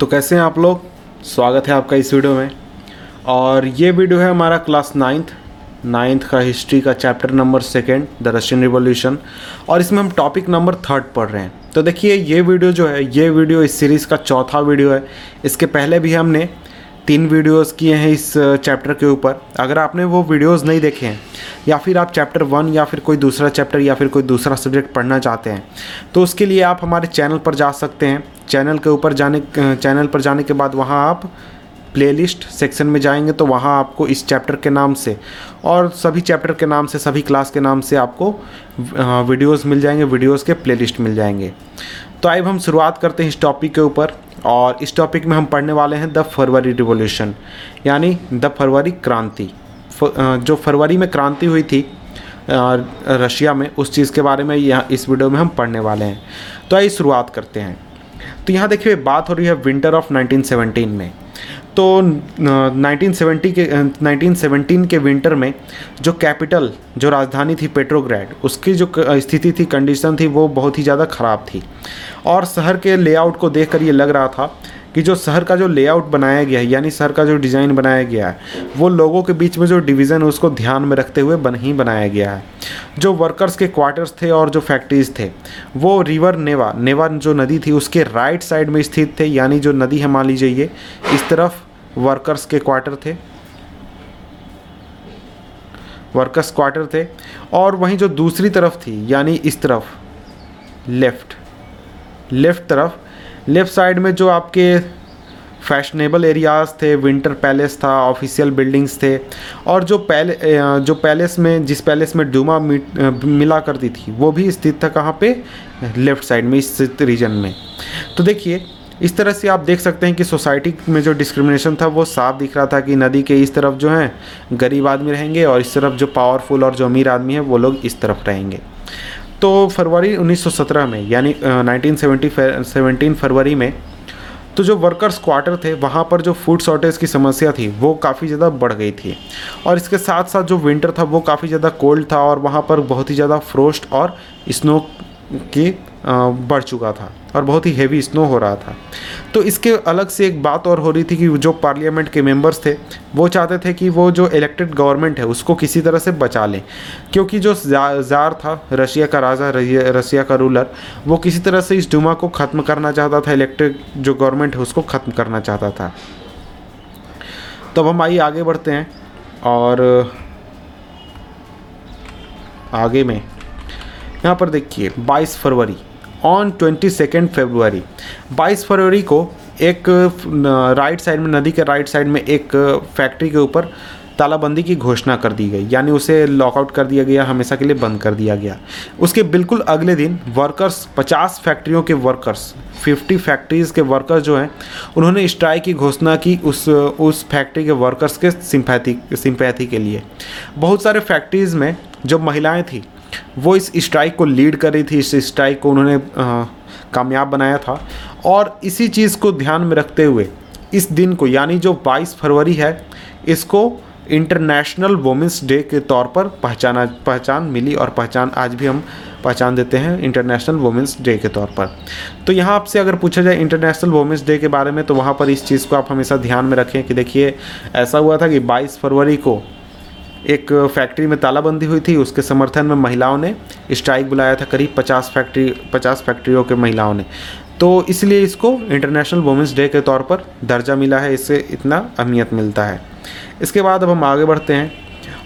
तो कैसे हैं आप लोग? स्वागत है आपका इस वीडियो में। और ये वीडियो है हमारा क्लास नाइन्थ। नाइन्थ का हिस्ट्री का chapter number second, the Russian revolution. और इसमें हम टॉपिक नंबर थर्ड पढ़ रहे हैं। तो देखिए, ये वीडियो जो है, ये वीडियो इस सीरीज़ का चौथा वीडियो है। इसके पहले भी हमने तीन वीडियोस किए हैं इस चैप्टर के ऊपर। अगर आपने वो वीडियोस नहीं देखे हैं, या फिर आप चैप्टर वन या फिर कोई दूसरा चैप्टर या फिर कोई दूसरा सब्जेक्ट पढ़ना चाहते हैं तो उसके लिए आप हमारे चैनल पर जा सकते हैं। चैनल के ऊपर जाने चैनल पर जाने के बाद वहाँ आप प्लेलिस्ट सेक्शन में जाएँगे तो वहाँ आपको इस चैप्टर के नाम से और सभी चैप्टर के नाम से, सभी क्लास के नाम से आपको वीडियोस मिल जाएँगे वीडियोस के प्लेलिस्ट मिल जाएँगे। तो अब हम शुरुआत करते हैं इस टॉपिक के ऊपर। और इस टॉपिक में हम पढ़ने वाले हैं द फरवरी रिवोल्यूशन यानी द फरवरी क्रांति। जो फरवरी में क्रांति हुई थी रशिया में, उस चीज़ के बारे में यहाँ, इस वीडियो में हम पढ़ने वाले हैं। तो आइए शुरुआत करते हैं। तो यहाँ देखिए, बात हो रही है विंटर ऑफ़ 1917 में। तो 1970 के 1917 के विंटर में जो कैपिटल, जो राजधानी थी पेट्रोग्रैड, उसकी जो स्थिति थी, कंडीशन थी, वो बहुत ही ज़्यादा ख़राब थी। और शहर के लेआउट को देखकर ये लग रहा था कि जो शहर का जो लेआउट बनाया गया है, यानी शहर का जो डिज़ाइन बनाया गया है, वो लोगों के बीच में जो डिवीज़न है, उसको ध्यान में रखते हुए बन, ही बनाया गया है। जो वर्कर्स के क्वार्टर्स थे और जो फैक्ट्रीज थे, वो रिवर नेवा नेवा जो नदी थी, उसके राइट साइड में स्थित थे, यानी जो नदी है, मान लीजिए इस तरफ़ वर्कर्स के क्वार्टर थे। वर्कर्स क्वार्टर थे और वहीं जो दूसरी तरफ़ थी, यानी इस तरफ़ लेफ़्ट लेफ़्ट तरफ़ लेफ़्ट साइड में जो आपके फैशनेबल एरियाज़ थे विंटर पैलेस था ऑफिशियल बिल्डिंग्स थे, और जो पैले जो पैलेस में, जिस पैलेस में डूमा मिला करती थी, वो भी स्थित था कहाँ पे? लेफ़्ट साइड में, इस रीजन में। तो देखिए इस तरह से आप देख सकते हैं कि सोसाइटी में जो डिस्क्रिमिनेशन था, वो साफ़ दिख रहा था कि नदी के इस तरफ़ जो हैं, गरीब आदमी रहेंगे और इस तरफ़ जो पावरफुल और जो अमीर आदमी है, वो लोग इस तरफ़ रहेंगे। तो फरवरी 1917 में, यानी नाइनटीन फरवरी में तो जो वर्कर्स क्वार्टर थे, वहाँ पर जो फ़ूड शॉर्टेज की समस्या थी, वो काफ़ी ज़्यादा बढ़ गई थी। और इसके साथ साथ जो विंटर था, वो काफ़ी ज़्यादा कोल्ड था और वहाँ पर बहुत ही ज़्यादा फ्रोस्ट और स्नो की बढ़ चुका था और बहुत ही हेवी स्नो हो रहा था। तो इसके अलग से एक बात और हो रही थी कि जो पार्लियामेंट के मेंबर्स थे, वो चाहते थे कि वो जो इलेक्टेड गवर्नमेंट है, उसको किसी तरह से बचा लें। क्योंकि जो जार था, रशिया का राजा रशिया का रूलर वो किसी तरह से इस डुमा को ख़त्म करना चाहता था इलेक्टेड जो गवर्नमेंट है, उसको ख़त्म करना चाहता था। तो अब हम आइए, आगे बढ़ते हैं और आगे में। यहाँ पर देखिए 22 फरवरी। ऑन ट्वेंटी सेकेंड फेब्रुआरी बाईस फरवरी को एक राइट साइड में, नदी के राइट साइड में एक फैक्ट्री के ऊपर तालाबंदी की घोषणा कर दी गई। यानी उसे लॉकआउट कर दिया गया, हमेशा के लिए बंद कर दिया गया। उसके बिल्कुल अगले दिन वर्कर्स 50 फैक्ट्रियों के वर्कर्स 50 फैक्ट्रीज़ के वर्कर्स जो हैं, उन्होंने स्ट्राइक की घोषणा की उस उस फैक्ट्री के वर्कर्स के सिंपैथी सिंपैथी के लिए। बहुत सारे फैक्ट्रीज़ में जो महिलाएँ थी वो इस स्ट्राइक को लीड कर रही थी, इस स्ट्राइक को उन्होंने कामयाब बनाया था। और इसी चीज़ को ध्यान में रखते हुए, इस दिन को, यानी जो 22 फरवरी है, इसको इंटरनेशनल वुमेंस डे के तौर पर पहचाना, पहचान मिली और पहचान, आज भी हम पहचान देते हैं इंटरनेशनल वुमेंस डे के तौर पर। तो यहाँ आपसे अगर पूछा जाए इंटरनेशनल वुमेंस डे के बारे में तो वहाँ पर इस चीज़ को आप हमेशा ध्यान में रखें कि देखिए, ऐसा हुआ था कि 22 फरवरी को एक फैक्ट्री में तालाबंदी हुई थी, उसके समर्थन में महिलाओं ने स्ट्राइक बुलाया था करीब पचास फैक्ट्री, पचास फैक्ट्रियों के महिलाओं ने। तो इसलिए इसको इंटरनेशनल वुमेंस डे के तौर पर दर्जा मिला है, इससे इतना अहमियत मिलता है। इसके बाद अब हम आगे बढ़ते हैं।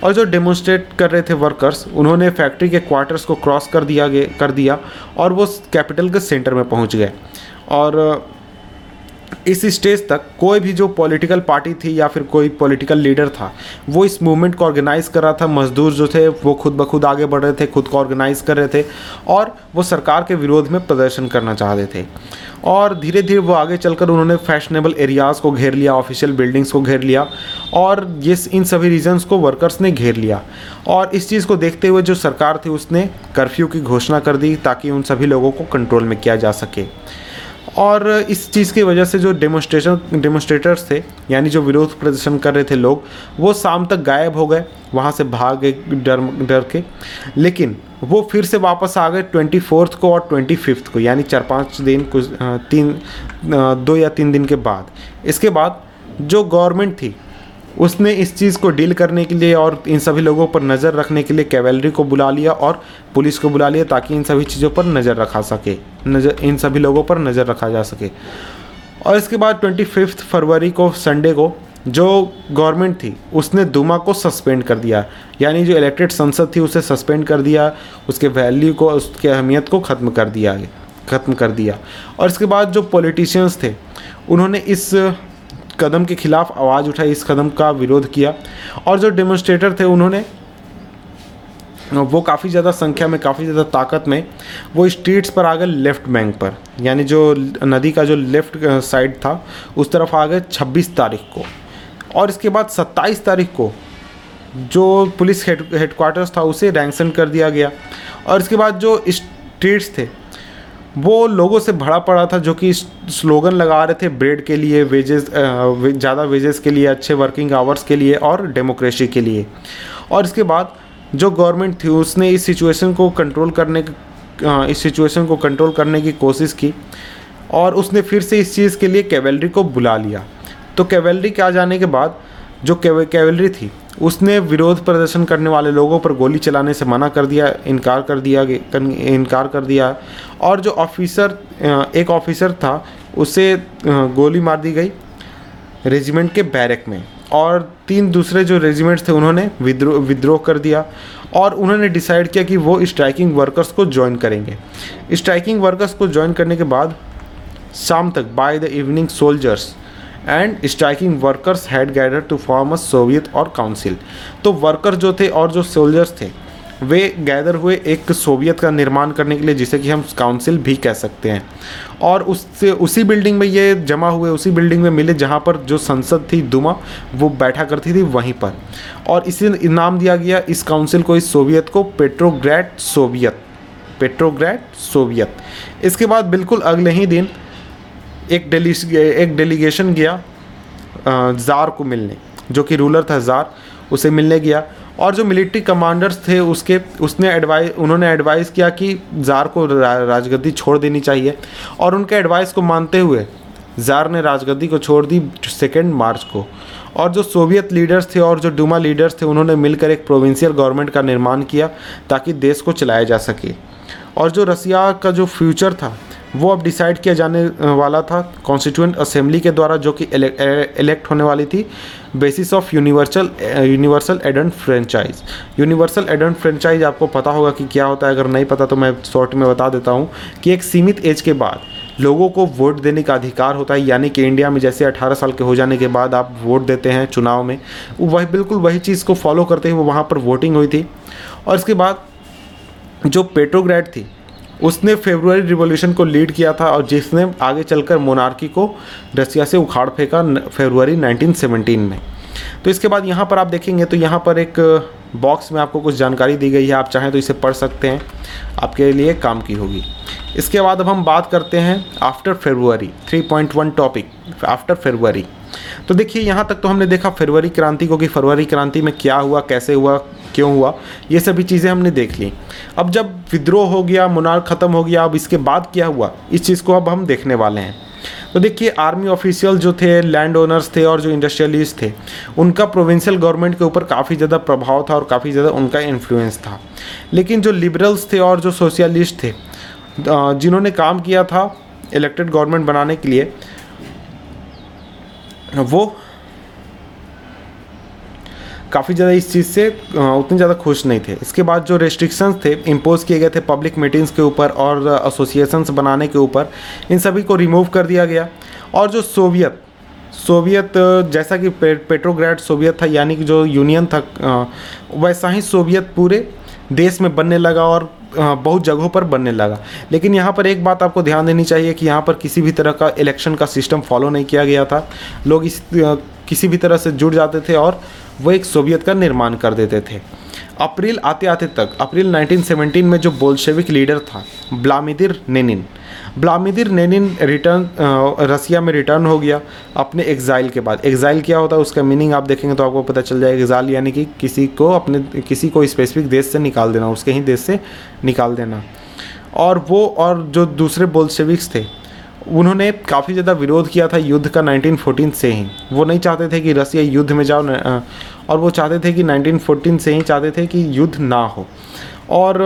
और जो डेमोन्स्ट्रेट कर रहे थे वर्कर्स उन्होंने फैक्ट्री के क्वार्टर्स को क्रॉस कर दिया कर दिया और वो कैपिटल के सेंटर में पहुँच गए। और इस स्टेज तक कोई भी जो पॉलिटिकल पार्टी थी या फिर कोई पॉलिटिकल लीडर था, वो इस मूवमेंट को ऑर्गेनाइज कर रहा था। मजदूर जो थे, वो खुद ब खुद आगे बढ़ रहे थे, खुद को ऑर्गेनाइज कर रहे थे और वो सरकार के विरोध में प्रदर्शन करना चाहते थे। और धीरे धीरे वो आगे चलकर उन्होंने फैशनेबल एरियाज़ को घेर लिया ऑफिशियल बिल्डिंग्स को घेर लिया और ये इन सभी रीजन्स को वर्कर्स ने घेर लिया। और इस चीज़ को देखते हुए जो सरकार थी, उसने कर्फ्यू की घोषणा कर दी ताकि उन सभी लोगों को कंट्रोल में किया जा सके। और इस चीज़ की वजह से जो डेमोस्ट्रेशन डेमोस्ट्रेटर्स थे, यानी जो विरोध प्रदर्शन कर रहे थे लोग, वो शाम तक गायब हो गए, वहाँ से भाग गए डर डर के। लेकिन वो फिर से वापस आ गए ट्वेंटी फोर्थ को और ट्वेंटी फिफ्थ को, यानी चार पाँच दिन कुछ तीन दो या तीन दिन के बाद। इसके बाद जो गवर्नमेंट थी उसने इस चीज़ को डील करने के लिए और इन सभी लोगों पर नज़र रखने के लिए कैवेलरी को बुला लिया और पुलिस को बुला लिया ताकि इन सभी चीज़ों पर नज़र रखा सके, नज़र, इन सभी लोगों पर नज़र रखा जा सके। और इसके बाद ट्वेंटी फिफ्थ फरवरी को, संडे को, जो गवर्नमेंट थी, उसने दुमा को सस्पेंड कर दिया। यानी जो इलेक्टेड संसद थी, उसे सस्पेंड कर दिया, उसके वैल्यू को, उसकी अहमियत को ख़त्म कर दिया, ख़त्म कर दिया। और इसके बाद जो पॉलिटिशियंस थे, उन्होंने इस कदम के खिलाफ आवाज़ उठाई, इस कदम का विरोध किया। और जो डेमोन्स्ट्रेटर थे उन्होंने, वो काफ़ी ज़्यादा संख्या में, काफ़ी ज़्यादा ताकत में, वो स्ट्रीट्स पर आ गए लेफ़्ट बैंक पर। यानी जो नदी का जो लेफ़्ट साइड था, उस तरफ़ आ गए 26 तारीख को। और इसके बाद 27 तारीख को जो पुलिस हेड हेडक्वार्टर्स था, उसे रैंक्सन कर दिया गया। और इसके बाद जो स्ट्रीट्स थे वो लोगों से भरा पड़ा था जो कि स्लोगन लगा रहे थे ब्रेड के लिए वेजेस ज़्यादा वेजेस के लिए, अच्छे वर्किंग आवर्स के लिए और डेमोक्रेसी के लिए। और इसके बाद जो गवर्नमेंट थी, उसने इस सिचुएशन को कंट्रोल करने इस सिचुएशन को कंट्रोल करने की कोशिश की और उसने फिर से इस चीज़ के लिए कैवेलरी को बुला लिया। तो कैवेलरी के आ जाने के बाद, जो कैवेलरी थी उसने विरोध प्रदर्शन करने वाले लोगों पर गोली चलाने से मना कर दिया, इनकार कर दिया इनकार कर दिया। और जो ऑफिसर एक ऑफिसर था, उसे गोली मार दी गई रेजिमेंट के बैरक में। और तीन दूसरे जो रेजिमेंट्स थे, उन्होंने विद्रोह विद्रोह कर दिया और उन्होंने डिसाइड किया कि वो स्ट्राइकिंग वर्कर्स को ज्वाइन करेंगे। स्ट्राइकिंग वर्कर्स को ज्वाइन करने के बाद शाम तक by the evening soldiers and striking workers had gather to form a soviet और काउंसिल तो वर्कर जो थे और जो सोल्जर्स थे, वे गैदर हुए एक सोवियत का निर्माण करने के लिए, जिसे कि हम काउंसिल भी कह सकते हैं। और उससे, उसी बिल्डिंग में ये जमा हुए, उसी बिल्डिंग में मिले, जहाँ पर जो संसद थी दुमा, वो बैठा करती थी वहीं पर। और इसी नाम दिया गया इस काउंसिल को, इस सोवियत को पेट्रोग्रैड सोवियत पेट्रोग्रैड सोवियत इसके बाद बिल्कुल अगले ही दिन एक डेली एक डेलीगेशन गया ज़ार को मिलने, जो कि रूलर था ज़ार, उसे मिलने गया। और जो मिलिट्री कमांडर्स थे, उसके, उसने एडवाइस उन्होंने एडवाइस किया कि ज़ार को राजगद्दी छोड़ देनी चाहिए। और उनके एडवाइस को मानते हुए, ज़ार ने राजगद्दी को छोड़ दी सेकेंड मार्च को। और जो सोवियत लीडर्स थे और जो डुमा लीडर्स थे, उन्होंने मिलकर एक प्रोविंशियल गवर्नमेंट का निर्माण किया, ताकि देश को चलाया जा सके। और जो रसिया का जो फ्यूचर था वो अब डिसाइड किया जाने वाला था कॉन्स्टिट्यूंट असेंबली के द्वारा जो कि इलेक्ट होने वाली थी basis of universal universal adult franchise universal adult franchise आपको पता होगा कि क्या होता है, अगर नहीं पता तो मैं शॉर्ट में बता देता हूँ कि एक सीमित एज के बाद लोगों को वोट देने का अधिकार होता है, यानी कि इंडिया में जैसे 18 साल के हो जाने के बाद आप वोट देते हैं चुनाव में, वही, बिल्कुल वही चीज़ को फॉलो करते हुए वहाँ पर वोटिंग हुई थी। और इसके बाद जो पेट्रोग्रेड थी उसने फेब्रुवरी रिवॉल्यूशन को लीड किया था और जिसने आगे चलकर मोनार्की को रसिया से उखाड़ फेंका फेब्रुवरी 1917 में। तो इसके बाद यहाँ पर आप देखेंगे तो यहाँ पर एक बॉक्स में आपको कुछ जानकारी दी गई है। आप चाहें तो इसे पढ़ सकते हैं। आपके लिए काम की होगी। इसके बाद अब हम बात करते हैं after February 3.1 topic after February. तो देखिए, यहाँ तक तो हमने देखा फरवरी क्रांति को कि फरवरी क्रांति में क्या हुआ, कैसे हुआ क्यों हुआ? ये सभी चीज़ें हमने देख ली। अब जब विद्रोह हो गया मुनार ख़त्म हो गया, अब इसके बाद क्या हुआ? इस चीज़ को अब हम देखने वाले हैं। तो देखिए, आर्मी ऑफिशियल जो थे, लैंड ओनर्स थे और जो इंडस्ट्रियलिस्ट थे, उनका प्रोविंशियल गवर्नमेंट के ऊपर काफ़ी ज़्यादा प्रभाव था और काफ़ी ज़्यादा उनका इन्फ्लुएंस था। लेकिन जो लिबरल्स थे और जो सोशलिस्ट थे जिन्होंने काम किया था इलेक्टेड गवर्नमेंट बनाने के लिए, वो काफ़ी ज़्यादा इस चीज़ से उतने ज़्यादा खुश नहीं थे। इसके बाद जो रेस्ट्रिक्शंस थे इम्पोज किए गए थे पब्लिक मीटिंग्स के ऊपर और एसोसिएशंस बनाने के ऊपर इन सभी को रिमूव कर दिया गया। और जो सोवियत सोवियत जैसा कि पे, पेट्रोग्रेड सोवियत था यानी कि जो यूनियन था वैसा ही सोवियत पूरे देश में बनने लगा और बहुत जगहों पर बनने लगा। लेकिन यहाँ पर एक बात आपको ध्यान देनी चाहिए कि यहाँ पर किसी भी तरह का इलेक्शन का सिस्टम फॉलो नहीं किया गया था। लोग इस किसी भी तरह से जुड़ जाते थे और वो एक सोवियत का निर्माण कर देते थे। अप्रैल आते आते तक, अप्रैल 1917 में जो बोल्शेविक लीडर था, ब्लामिदिर नेनिन, ब्लामिदिर लेनिन रिटर्न रसिया में रिटर्न हो गया अपने एग्ज़ाइल के बाद। एग्ज़ाइल क्या होता है, उसका मीनिंग आप देखेंगे तो आपको पता चल जाएगा। एग्ज़ाइल यानी कि किसी को अपने, किसी को स्पेसिफिक देश से निकाल देना, उसके ही देश से निकाल देना। और वो, और जो दूसरे बोल्शेविक्स थे उन्होंने काफ़ी ज़्यादा विरोध किया था युद्ध का 1914 से ही। वो नहीं चाहते थे कि रसिया युद्ध में जाओ और वो चाहते थे कि 1914 से ही चाहते थे कि युद्ध ना हो। और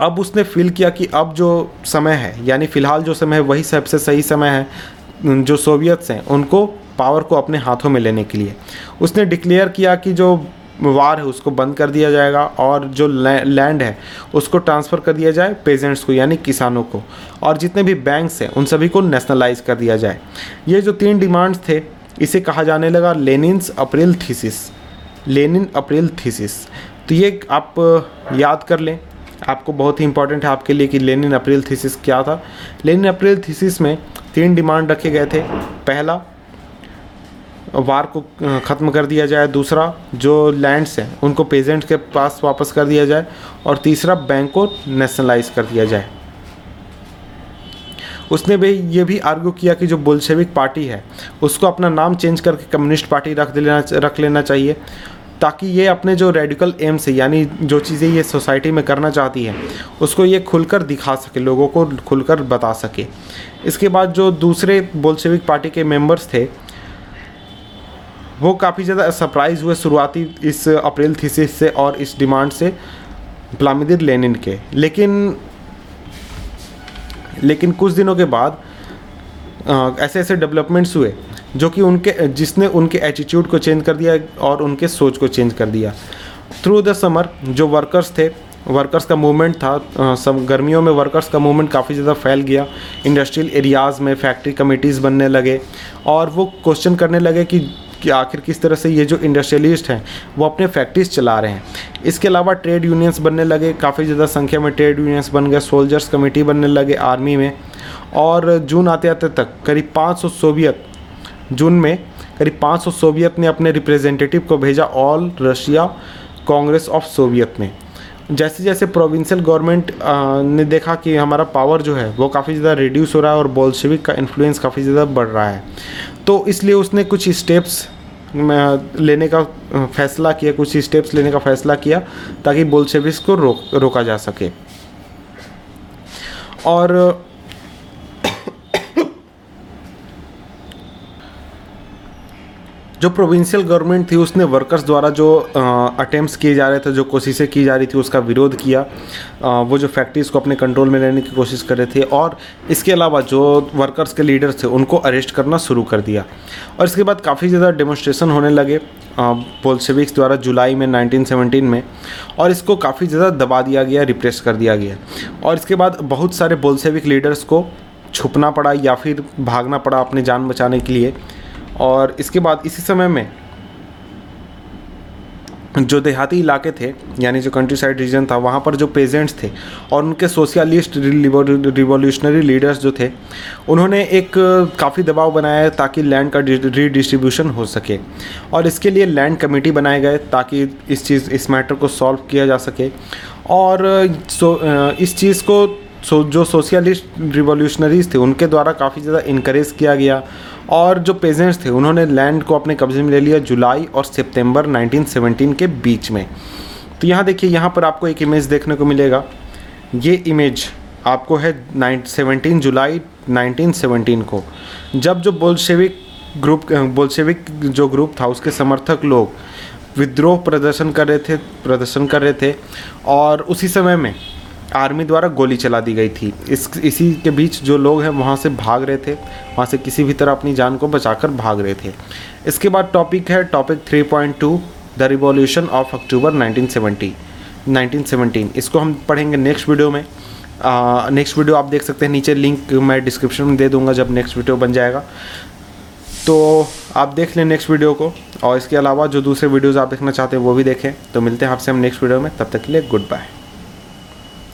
अब उसने फील किया कि अब जो समय है, यानी फ़िलहाल जो समय है, वही सबसे सही समय है जो सोवियत्स हैं, उनको पावर को अपने हाथों में लेने के लिए। उसने डिक्लेयर किया कि जो वार है, उसको बंद कर दिया जाएगा और जो लैंड है, उसको ट्रांसफ़र कर दिया जाए पेजेंट्स को, यानी किसानों को। और जितने भी बैंक्स हैं, उन सभी को नेशनलाइज कर दिया जाए। ये जो तीन डिमांड्स थे, इसे कहा जाने लगा Lenin's April thesis. Lenin April thesis. तो ये आप याद कर लें। आपको बहुत ही इंपॉर्टेंट है आपके लिए कि लेनिन अप्रैल थीसिस क्या था। लेनिन अप्रैल थीसिस में तीन डिमांड रखे गए थे। पहला वार को ख़त्म कर दिया जाए। दूसरा, जो लैंड्स हैं, उनको पेजेंट के पास वापस कर दिया जाए और तीसरा, बैंक को नेशनलाइज कर दिया जाए। उसने भी ये भी आर्ग्यू किया कि जो बोल्शेविक पार्टी है, उसको अपना नाम चेंज करके कम्युनिस्ट पार्टी रख देना रख लेना चाहिए, ताकि ये अपने जो रेडिकल एम्स है, यानी जो चीज़ें ये सोसाइटी में करना चाहती है, उसको ये खुलकर दिखा सके, लोगों को खुलकर बता सके। इसके बाद जो दूसरे बोल्शेविक पार्टी के मेंबर्स थे वो काफ़ी ज़्यादा सरप्राइज़ हुए शुरुआती इस अप्रैल थीसिस से और इस डिमांड से प्लामिदिर लेनिन के। लेकिन लेकिन कुछ दिनों के बाद ऐसे ऐसे डेवलपमेंट्स हुए, जो कि उनके, जिसने उनके एटीट्यूड को चेंज कर दिया और उनके सोच को चेंज कर दिया। थ्रू द समर जो वर्कर्स थे वर्कर्स का मूवमेंट था सब गर्मियों में वर्कर्स का मूवमेंट काफ़ी ज़्यादा फैल गया। इंडस्ट्रियल एरियाज़ में फैक्ट्री कमिटीज़ बनने लगे और वो क्वेश्चन करने लगे कि कि आखिर किस तरह से ये जो इंडस्ट्रियलिस्ट हैं, वो अपने फैक्ट्रीज चला रहे हैं। इसके अलावा ट्रेड यूनियंस बनने लगे, काफ़ी ज़्यादा संख्या में ट्रेड यूनियंस बन गए सोल्जर्स कमेटी बनने लगे आर्मी में। और जून आते आते तक करीब 500 सोवियत, जून में करीब 500 सोवियत ने अपने रिप्रेजेंटेटिव को भेजा all Russia congress of soviet में। जैसे जैसे प्रोविंशियल गवर्नमेंट ने देखा कि हमारा पावर जो है, वो काफ़ी ज़्यादा रिड्यूस हो रहा है और बोल्शेविक का इन्फ्लुएंस काफ़ी ज़्यादा बढ़ रहा है। तो इसलिए उसने कुछ स्टेप्स लेने का फैसला किया, कुछ स्टेप्स लेने का फैसला किया ताकि बोल्शेविक्स को रोक, रोका जा सके। और जो प्रोविंशियल गवर्नमेंट थी उसने वर्कर्स द्वारा जो अटेम्प्ट किए जा रहे थे जो कोशिशें की जा रही थी उसका विरोध किया। आ, वो जो फैक्ट्रीज़ को अपने कंट्रोल में लेने की कोशिश कर रहे थे और इसके अलावा जो वर्कर्स के लीडर्स थे उनको अरेस्ट करना शुरू कर दिया। और इसके बाद काफ़ी ज़्यादा डेमोस्ट्रेशन होने लगे बोल्शेविक्स द्वारा जुलाई में 1917 में और इसको काफ़ी ज़्यादा दबा दिया गया रिप्रेस कर दिया गया। और इसके बाद बहुत सारे बोल्शेविक लीडर्स को छुपना पड़ा या फिर भागना पड़ा अपनी जान बचाने के लिए। और इसके बाद इसी समय में जो देहाती इलाके थे, यानी जो कंट्री साइड रीजन था, वहाँ पर जो पेजेंट्स थे और उनके सोशलिस्ट रिवोल्यूशनरी लीडर्स जो थे, उन्होंने एक काफ़ी दबाव बनाया ताकि लैंड का रीडिस्ट्रीब्यूशन हो सके और इसके लिए लैंड कमेटी बनाए गए ताकि इस चीज़, इस मैटर को सॉल्व किया जा सके और सो इस चीज़ को सो, जो सोशलिस्ट रिवोल्यूशनरीज थे, उनके द्वारा काफ़ी ज़्यादा इनक्रेज किया गया। और जो पेजेंट्स थे, उन्होंने लैंड को अपने कब्जे में ले लिया जुलाई और सितंबर 1917 के बीच में। तो यहाँ देखिए, यहाँ पर आपको एक इमेज देखने को मिलेगा। ये इमेज आपको है सेवनटीन जुलाई 1917 को। जब जो बोल्शेविक ग्रुप बोल्शेविक जो ग्रुप था, उसके समर्थक लोग विद्रोह प्रदर्शन कर रहे थे, प्रदर्शन कर रहे थे, और उसी समय में आर्मी द्वारा गोली चला दी गई थी। इस, इसी के बीच जो लोग हैं, वहाँ से भाग रहे थे। वहाँ से किसी भी तरह अपनी जान को बचाकर भाग रहे थे। इसके बाद टॉपिक है topic 3.2 the revolution of October 1970 1917 इसको हम पढ़ेंगे नेक्स्ट वीडियो में। नेक्स्ट वीडियो आप देख सकते हैं, नीचे लिंक मैं डिस्क्रिप्शन में दे दूँगा जब नेक्स्ट वीडियो बन जाएगा। तो आप देख लें नेक्स्ट वीडियो को, और इसके अलावा जो दूसरे वीडियोज़ आप देखना चाहते हैं, वो भी देखें। तो मिलते हैं आपसे हम नेक्स्ट वीडियो में। तब तक के लिए गुड बाय